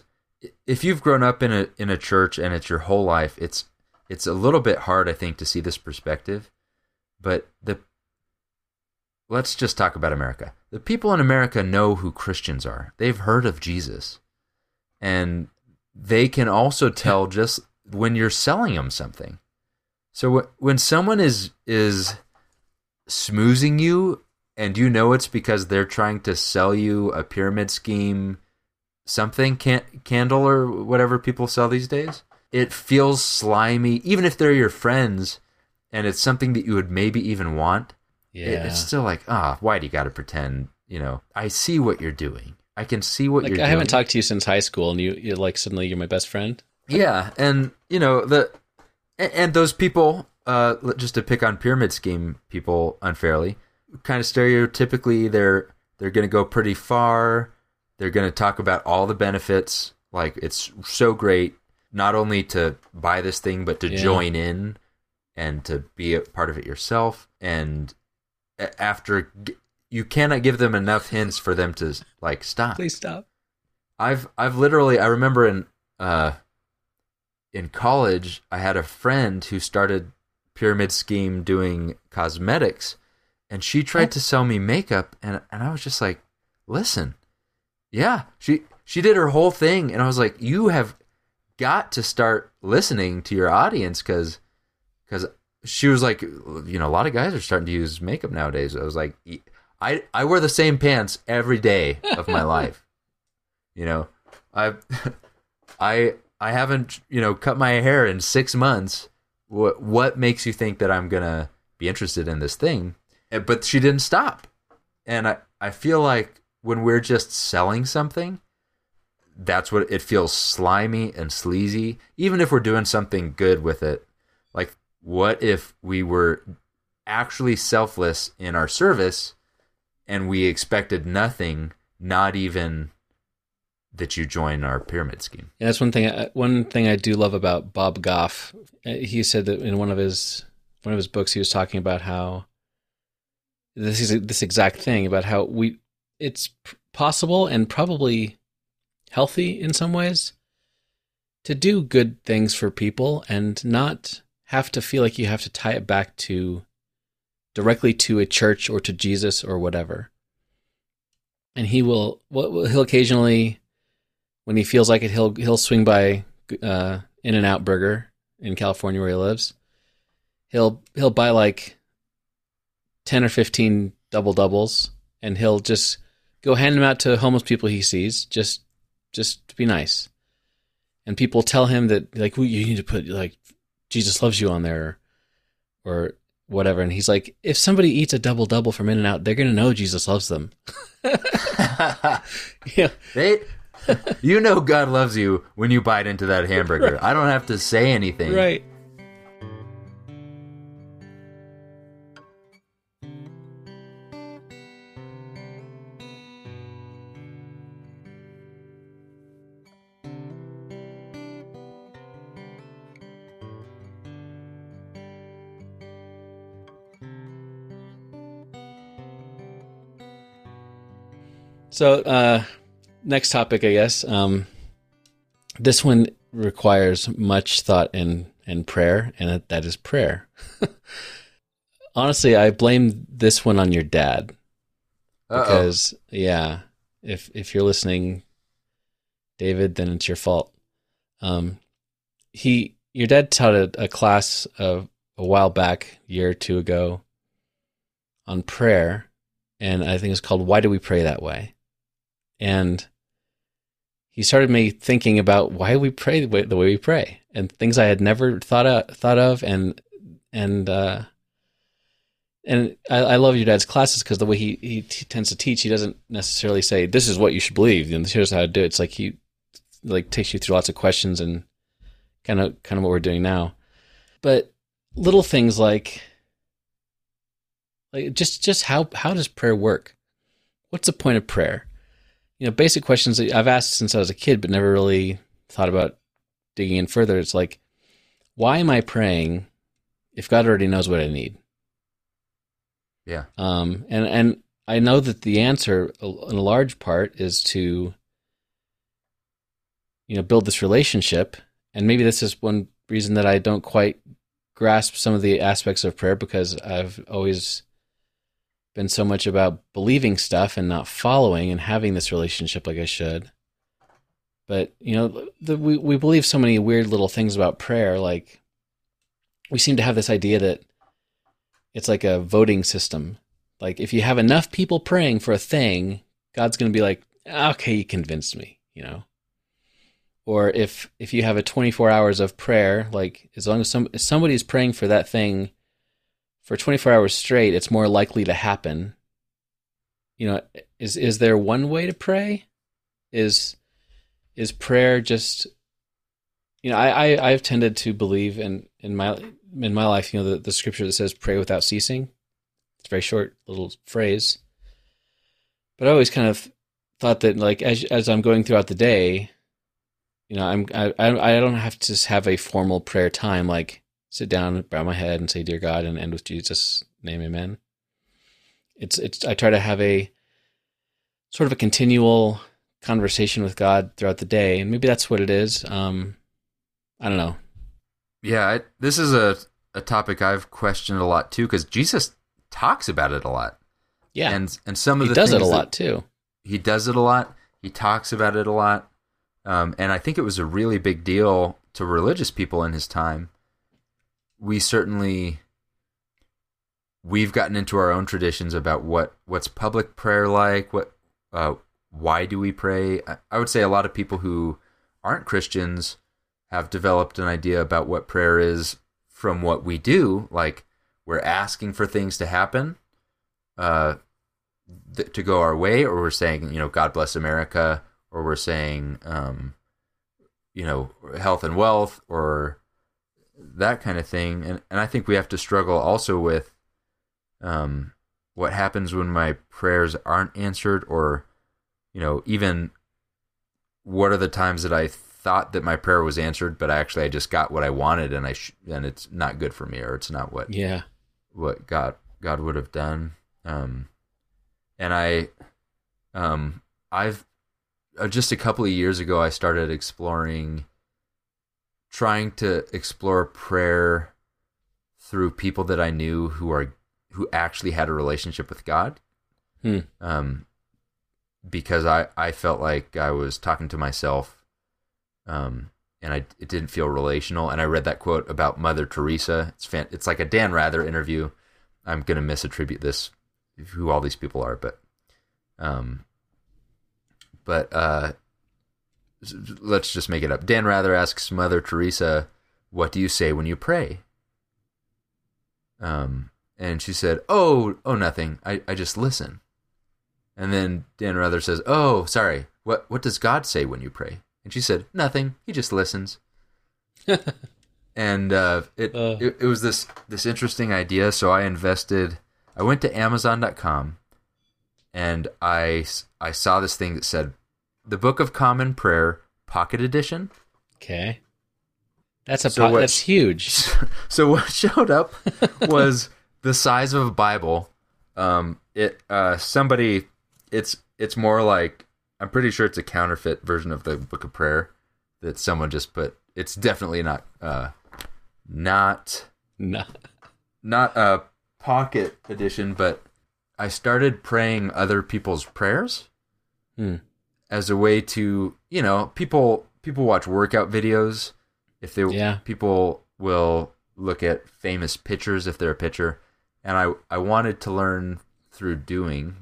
if you've grown up in a in a church and it's your whole life, it's it's a little bit hard, I think, to see this perspective. But the let's just talk about America. The people in America know who Christians are. They've heard of Jesus, and they can also tell just when you're selling them something. So wh- when someone is is smoozing you and you know it's because they're trying to sell you a pyramid scheme something can- candle or whatever people sell these days it feels slimy even if they're your friends and it's something that you would maybe even want it- Yeah. it's still like ah why do you got to pretend you know i see what you're doing i can see what like you're I doing haven't talked to you since high school and you you're like suddenly you're my best friend. yeah, and you know the and, and those people, uh, just to pick on pyramid scheme people unfairly, kind of stereotypically they're they're going to go pretty far. They're going to talk about all the benefits, like it's so great not only to buy this thing but to Yeah. join in and to be a part of it yourself. And after you cannot give them enough hints for them to like stop. Please stop. I've I've literally I remember in uh in college I had a friend who started pyramid scheme doing cosmetics and she tried to sell me makeup and and I was just like listen yeah she she did her whole thing and I was like you have got to start listening to your audience cuz cuz she was like you know a lot of guys are starting to use makeup nowadays I was like I I wear the same pants every day of my life. You know i i i haven't you know cut my hair in six months. What what makes you think that i'm gonna be interested in this thing? Eh, but she didn't stop. And i i feel like when we're just selling something that's what it feels slimy and sleazy even if we're doing something good with it. Like what if we were actually selfless in our service and we expected nothing not even that you join our pyramid scheme. Yeah, that's one thing. I- One thing I do love about Bob Goff. uh, He said that in one of his one of his books, he was talking about how this is this exact thing about how we it's possible and probably healthy in some ways to do good things for people and not have to feel like you have to tie it back to directly to a church or to Jesus or whatever. And he will, he'll occasionally when he feels like it, he'll he'll swing by uh, In-N-Out Burger in California where he lives. He'll he'll buy like ten or fifteen double doubles, and he'll just go hand them out to homeless people he sees, just just to be nice. And people tell him that like well, you need to put like Jesus loves you on there, or whatever. And he's like, if somebody eats a double double from In-N-Out, they're gonna know Jesus loves them. yeah, They, you know, God loves you when you bite into that hamburger. I don't have to say anything. right. So, uh, next topic, I guess. Um, this one requires much thought and, and prayer, and that, is prayer. Honestly, I blame this one on your dad Uh-oh. because, yeah, if if you're listening, David, then it's your fault. Um, he, your dad taught a, a class of a while back, a year or two ago, on prayer, and I think it's called "Why Do We Pray That Way?" And he started me thinking about why we pray the way, the way we pray, and things I had never thought of, thought of, and and uh, and I, I love your dad's classes because the way he, he he tends to teach, he doesn't necessarily say this is what you should believe, and here's how to do it. It's like he like takes you through lots of questions and kind of kind of what we're doing now, but little things like like just just how how does prayer work? What's the point of prayer? You know, basic questions that I've asked since I was a kid, but never really thought about digging in further. It's like, why am I praying if God already knows what I need? Yeah. Um, and and I know that the answer, in a large part, is to you know build this relationship. And maybe this is one reason that I don't quite grasp some of the aspects of prayer because I've always been so much about believing stuff and not following and having this relationship like I should. But you know, the, we we believe so many weird little things about prayer. Like we seem to have this idea that it's like a voting system. Like if you have enough people praying for a thing, God's going to be like, "Okay, you convinced me," you know. Or if if you have a 24 hours of prayer, like as long as some somebody's praying for that thing for 24 hours straight, it's more likely to happen. You know, is is there one way to pray? Is is prayer just you know, I, I I've tended to believe in in my in my life, you know, the, the scripture that says pray without ceasing. It's a very short little phrase. But I always kind of thought that like as as I'm going throughout the day, you know, I'm I I don't have to just have a formal prayer time like sit down, bow my head and say dear God and end with Jesus name amen. It's it's I try to have a sort of a continual conversation with God throughout the day and maybe that's what it is. Um I don't know. Yeah, I, this is a, a topic I've questioned a lot too because Jesus talks about it a lot. Yeah. And and some of he the does it a lot too. he does it a lot. He talks about it a lot. Um, and I think it was a really big deal to religious people in his time. We certainly we've gotten into our own traditions about what what's public prayer like, what uh, why do we pray? I, I would say a lot of people who aren't Christians have developed an idea about what prayer is from what we do, like we're asking for things to happen. Uh, th- to go our way, or we're saying, you know, God bless America, or we're saying, um, you know, health and wealth, or that kind of thing. And and I think we have to struggle also with, um, what happens when my prayers aren't answered, or, you know, even what are the times that I thought that my prayer was answered, but actually I just got what I wanted, and I sh- and it's not good for me, or it's not what Yeah. what God God would have done. Um, and I, um, I've uh, just a couple of years ago I started exploring, trying to explore prayer through people that I knew who are who actually had a relationship with God. Hmm. Um, because I I felt like I was talking to myself. Um, and I it didn't feel relational. And I read that quote about Mother Teresa. It's fan, it's like a Dan Rather interview. I'm gonna misattribute this who all these people are, but um, but uh, let's just make it up. Dan Rather asks Mother Teresa, "What do you say when you pray?" Um, and she said, "Oh, oh, nothing. I, I just listen." And then Dan Rather says, "Oh, sorry. What what does God say when you pray?" And she said, "Nothing. He just listens." and uh, it, Uh. it it was this this interesting idea. So I invested. I went to Amazon.com, and I I saw this thing that said, "The Book of Common Prayer Pocket Edition." Okay. That's a So po- what- that's huge. so what showed up was the size of a Bible. Um, it uh, somebody, it's it's more like I'm pretty sure it's a counterfeit version of the Book of Prayer that someone just put. It's definitely not uh, not No. not a pocket edition, but I started praying other people's prayers Hmm. As a way to, you know, people people watch workout videos. If they Yeah. people will look at famous pitchers if they're a pitcher, and I I wanted to learn through doing.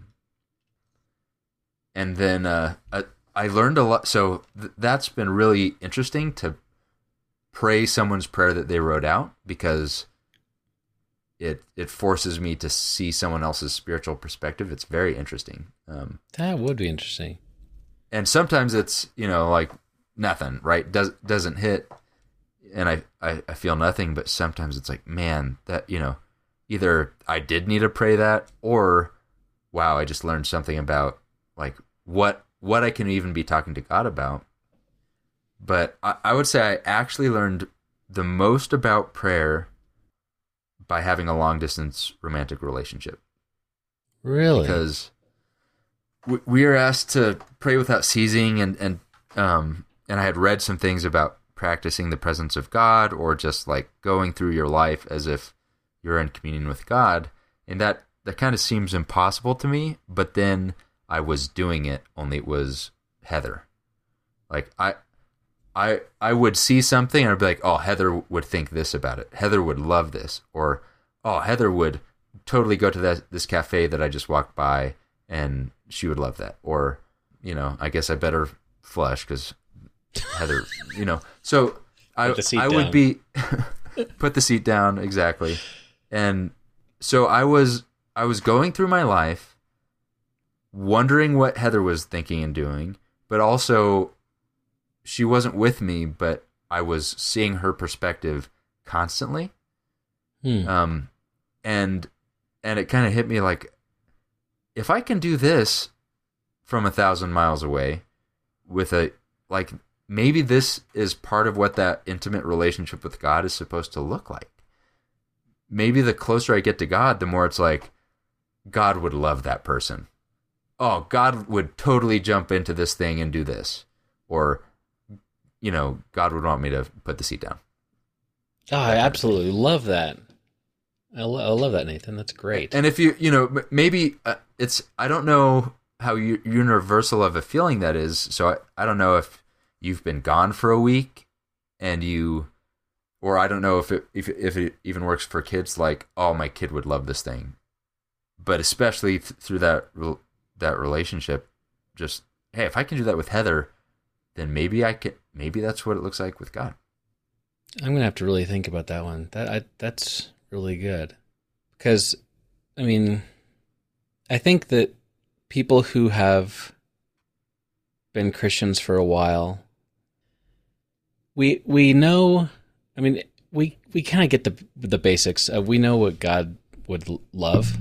And then uh, I, I learned a lot. So th- that's been really interesting to pray someone's prayer that they wrote out because it it forces me to see someone else's spiritual perspective. It's very interesting. Um, That would be interesting. And sometimes it's you know like nothing right? Does doesn't hit and I, I i feel nothing but sometimes it's like man that you know either i did need to pray that or wow i just learned something about like what what i can even be talking to god about. But i, I would say i actually learned the most about prayer by having a long distance romantic relationship. Really? because we, are asked to pray without ceasing and and um and I had read some things about practicing the presence of God or just like going through your life as if you're in communion with God and that that kind of seems impossible to me but then I was doing it only it was Heather like I I I would see something and I'd be like, "Oh, Heather would think this about it. Heather would love this." Or, "Oh, Heather would totally go to that this cafe that I just walked by and she would love that." Or, you know, I guess I better flush cuz Heather, you know. So I Put the seat I would be put the seat down exactly. And so I was I was going through my life wondering what Heather was thinking and doing, but also she wasn't with me, but I was seeing her perspective constantly. Hmm. Um, and and it kind of hit me like, if I can do this from a thousand miles away, with a like maybe this is part of what that intimate relationship with God is supposed to look like. Maybe the closer I get to God, the more it's like God would love that person. Oh, God would totally jump into this thing and do this. Or you know, God would want me to put the seat down. oh, I absolutely love that. I, lo- I love that, Nathan. That's great. And if you, you know, maybe uh, it's, I don't know how u- universal of a feeling that is. So I, I don't know if you've been gone for a week and you, or I don't know if it, if, if it even works for kids like, oh, my kid would love this thing. But especially th- through that, rel- that relationship, just, hey, if I can do that with Heather, then maybe I can, maybe that's what it looks like with God. I'm gonna have to really think about that one. That I, that's really good because, I mean, I think that people who have been Christians for a while, we we know. I mean, we we kind of get the the basics. Of, we know what God would love.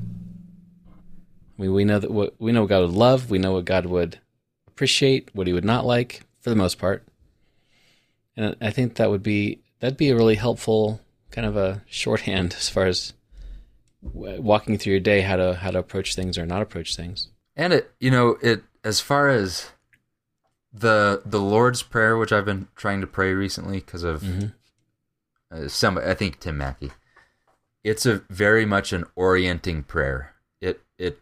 Mean, we know that what we know what God would love. We know what God would appreciate. What He would not like. for the most part. And I think that would be that'd be a really helpful kind of a shorthand as far as walking through your day how to how to approach things or not approach things. And it, you know, it as far as the the Lord's prayer, which I've been trying to pray recently because of uh, some, I think Tim Mackie. It's a very much an orienting prayer. It it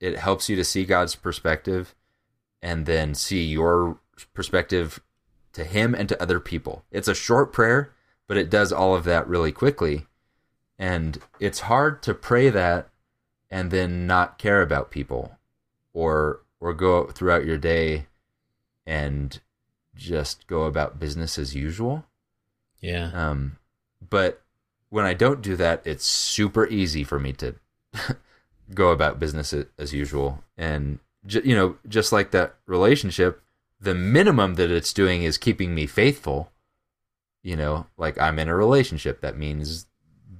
it helps you to see God's perspective, and then see your perspective to Him and to other people. It's a short prayer, but it does all of that really quickly, and it's hard to pray that and then not care about people or or go throughout your day and just go about business as usual. Yeah. Um, but when I don't do that, it's super easy for me to go about business as usual. And ju- you know, just like that relationship, the minimum that it's doing is keeping me faithful. You know, like I'm in a relationship, that means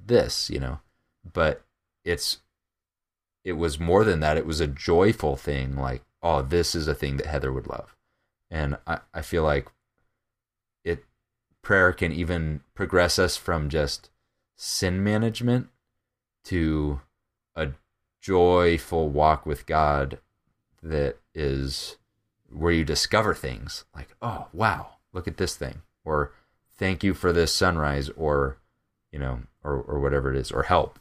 this. You know, but it's it was more than that. It was a joyful thing. Like, oh, this is a thing that Heather would love, and I I feel like it prayer can even progress us from just sin management to a joyful walk with God that is where you discover things like, oh, wow, look at this thing, or thank you for this sunrise, or, you know, or, or whatever it is, or help.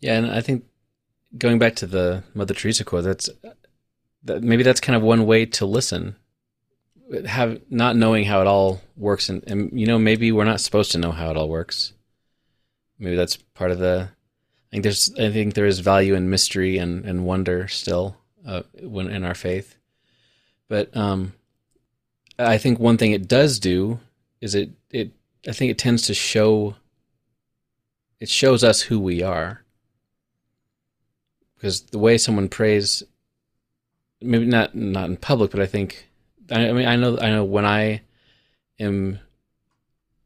Yeah, and I think going back to the Mother Teresa quote, that's that maybe that's kind of one way to listen. Have not knowing how it all works, and, and you know maybe we're not supposed to know how it all works. Maybe that's part of the. I think there's I think there is value in mystery and and wonder still uh, when in our faith, but um, I think one thing it does do is it it I think it tends to show. It shows us who we are because the way someone prays maybe not not in public but i think I, I mean i know i know when i am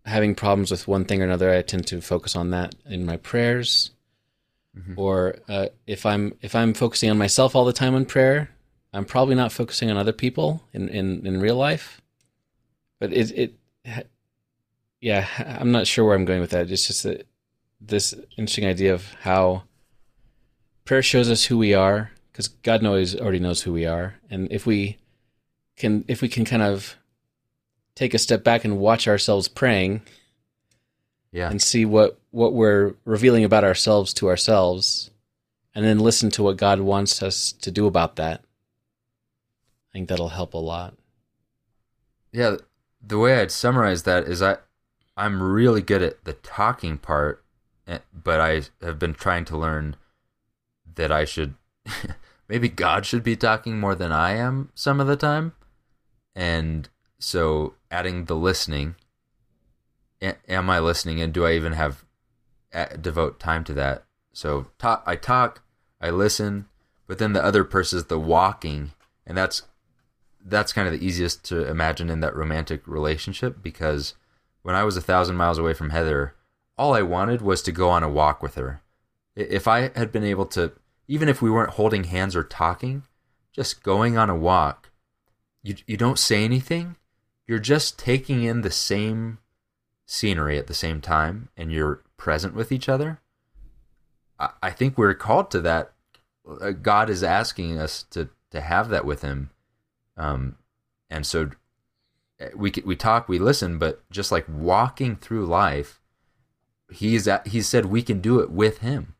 having problems with one thing or another i tend to focus on that in my prayers Mhm. or uh, if i'm if i'm focusing on myself all the time in prayer i'm probably not focusing on other people in in, in real life but it it yeah i'm not sure where i'm going with that it's just that this interesting idea of how prayer shows us who we are because God knows already knows who we are, and if we can if we can kind of take a step back and watch ourselves praying Yeah. and see what what we're revealing about ourselves to ourselves, and then listen to what God wants us to do about that, I think that'll help a lot. Yeah, the way I'd summarize that is I I'm really good at the talking part, eh, but I have been trying to learn that I should maybe God should be talking more than I am some of the time. And so adding the listening am I listening and do I even have devote time to that? So talk I talk, I listen, but then the other person is the walking and that's that's kind of the easiest to imagine in that romantic relationship because when I was a thousand miles away from Heather, all I wanted was to go on a walk with her. If I had been able to, even if we weren't holding hands or talking, just going on a walk, you you don't say anything, you're just taking in the same scenery at the same time, and you're present with each other. I, I think we're called to that. Uh, God is asking us to to have that with Him um, and so uh, we we talk, we listen, but just like walking through life, he's at, he said we can do it with him,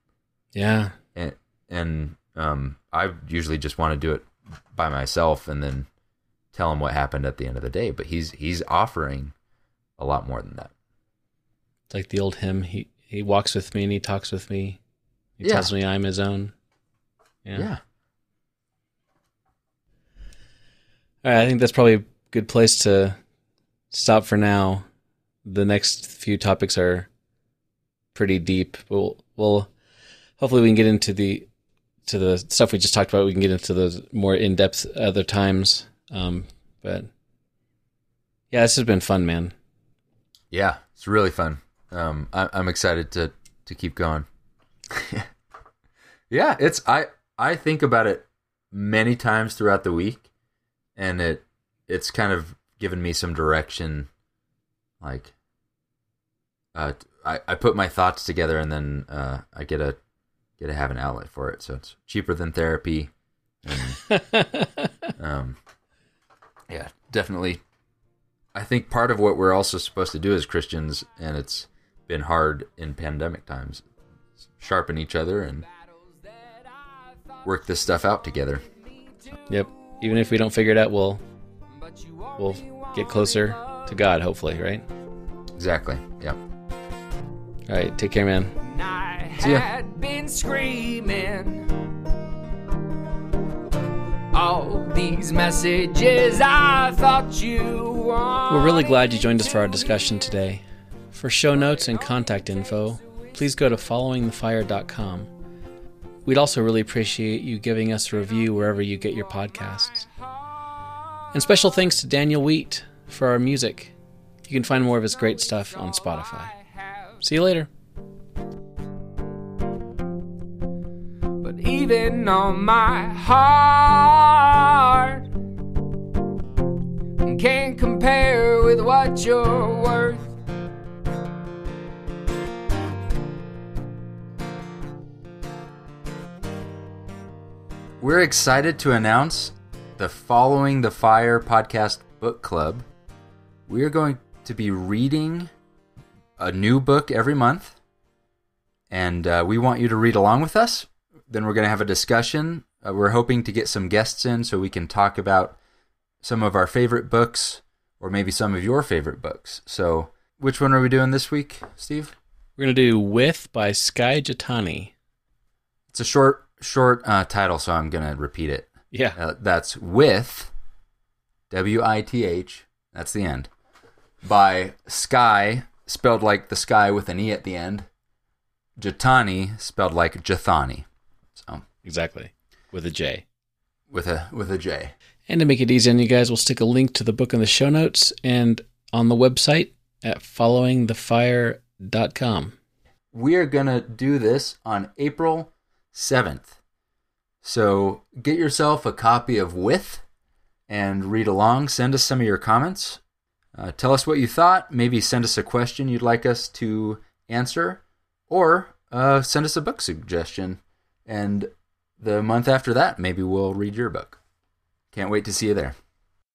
Yeah, and and um, I usually just want to do it by myself and then tell him what happened at the end of the day. But he's he's offering a lot more than that. it's like the old hymn. He he walks with me and he talks with me. He Yeah. tells me I'm his own. Yeah, I think that's probably a good place to stop for now. The next few topics are pretty deep. We'll, we'll hopefully we can get into the to the stuff we just talked about. We can get into those more in depth other times. Um, but yeah, this has been fun, man. yeah, it's really fun. Um, I, I'm excited to to keep going. yeah, it's I I think about it many times throughout the week, and it it's kind of given me some direction. Like, uh, I I put my thoughts together and then uh, I get a get to have an outlet for it. So it's cheaper than therapy. And, um, yeah, definitely. I think part of what we're also supposed to do as Christians, and it's been hard in pandemic times, sharpen each other and work this stuff out together. Yep. Even if we don't figure it out, we'll we'll get closer to God, hopefully, right? Exactly. Yeah. All right. Take care, man. I See ya. had been screaming all these messages I thought you We're really glad you joined us for our discussion today. For show notes and contact info, please go to followingthefire.com. We'd also really appreciate you giving us a review wherever you get your podcasts. And special thanks to Daniel Wheat for our music. You can find more of his great stuff on Spotify. See you later. But even on my heart can't compare with what you're worth. We're excited to announce the Following the Fire podcast book club. We are going to be reading a new book every month, and uh, we want you to read along with us. Then we're going to have a discussion. Uh, we're hoping to get some guests in so we can talk about some of our favorite books or maybe some of your favorite books. So, which one are we doing this week, Steve? We're going to do With by Skye Jethani. It's a short, short uh, title, so I'm going to repeat it. Yeah. Uh, that's with W I T H. That's the end. By Skye, spelled like the sky with an e at the end. Jethani, spelled like Jathani. So Exactly. With a J. with a with a J. And to make it easy on you guys, we'll stick a link to the book in the show notes and on the website at followingthefire.com. We are gonna do this on April seventh. So get yourself a copy of With and read along. Send us some of your comments. Uh, tell us what you thought. Maybe send us a question you'd like us to answer, or uh, send us a book suggestion. And the month after that, maybe we'll read your book. Can't wait to see you there.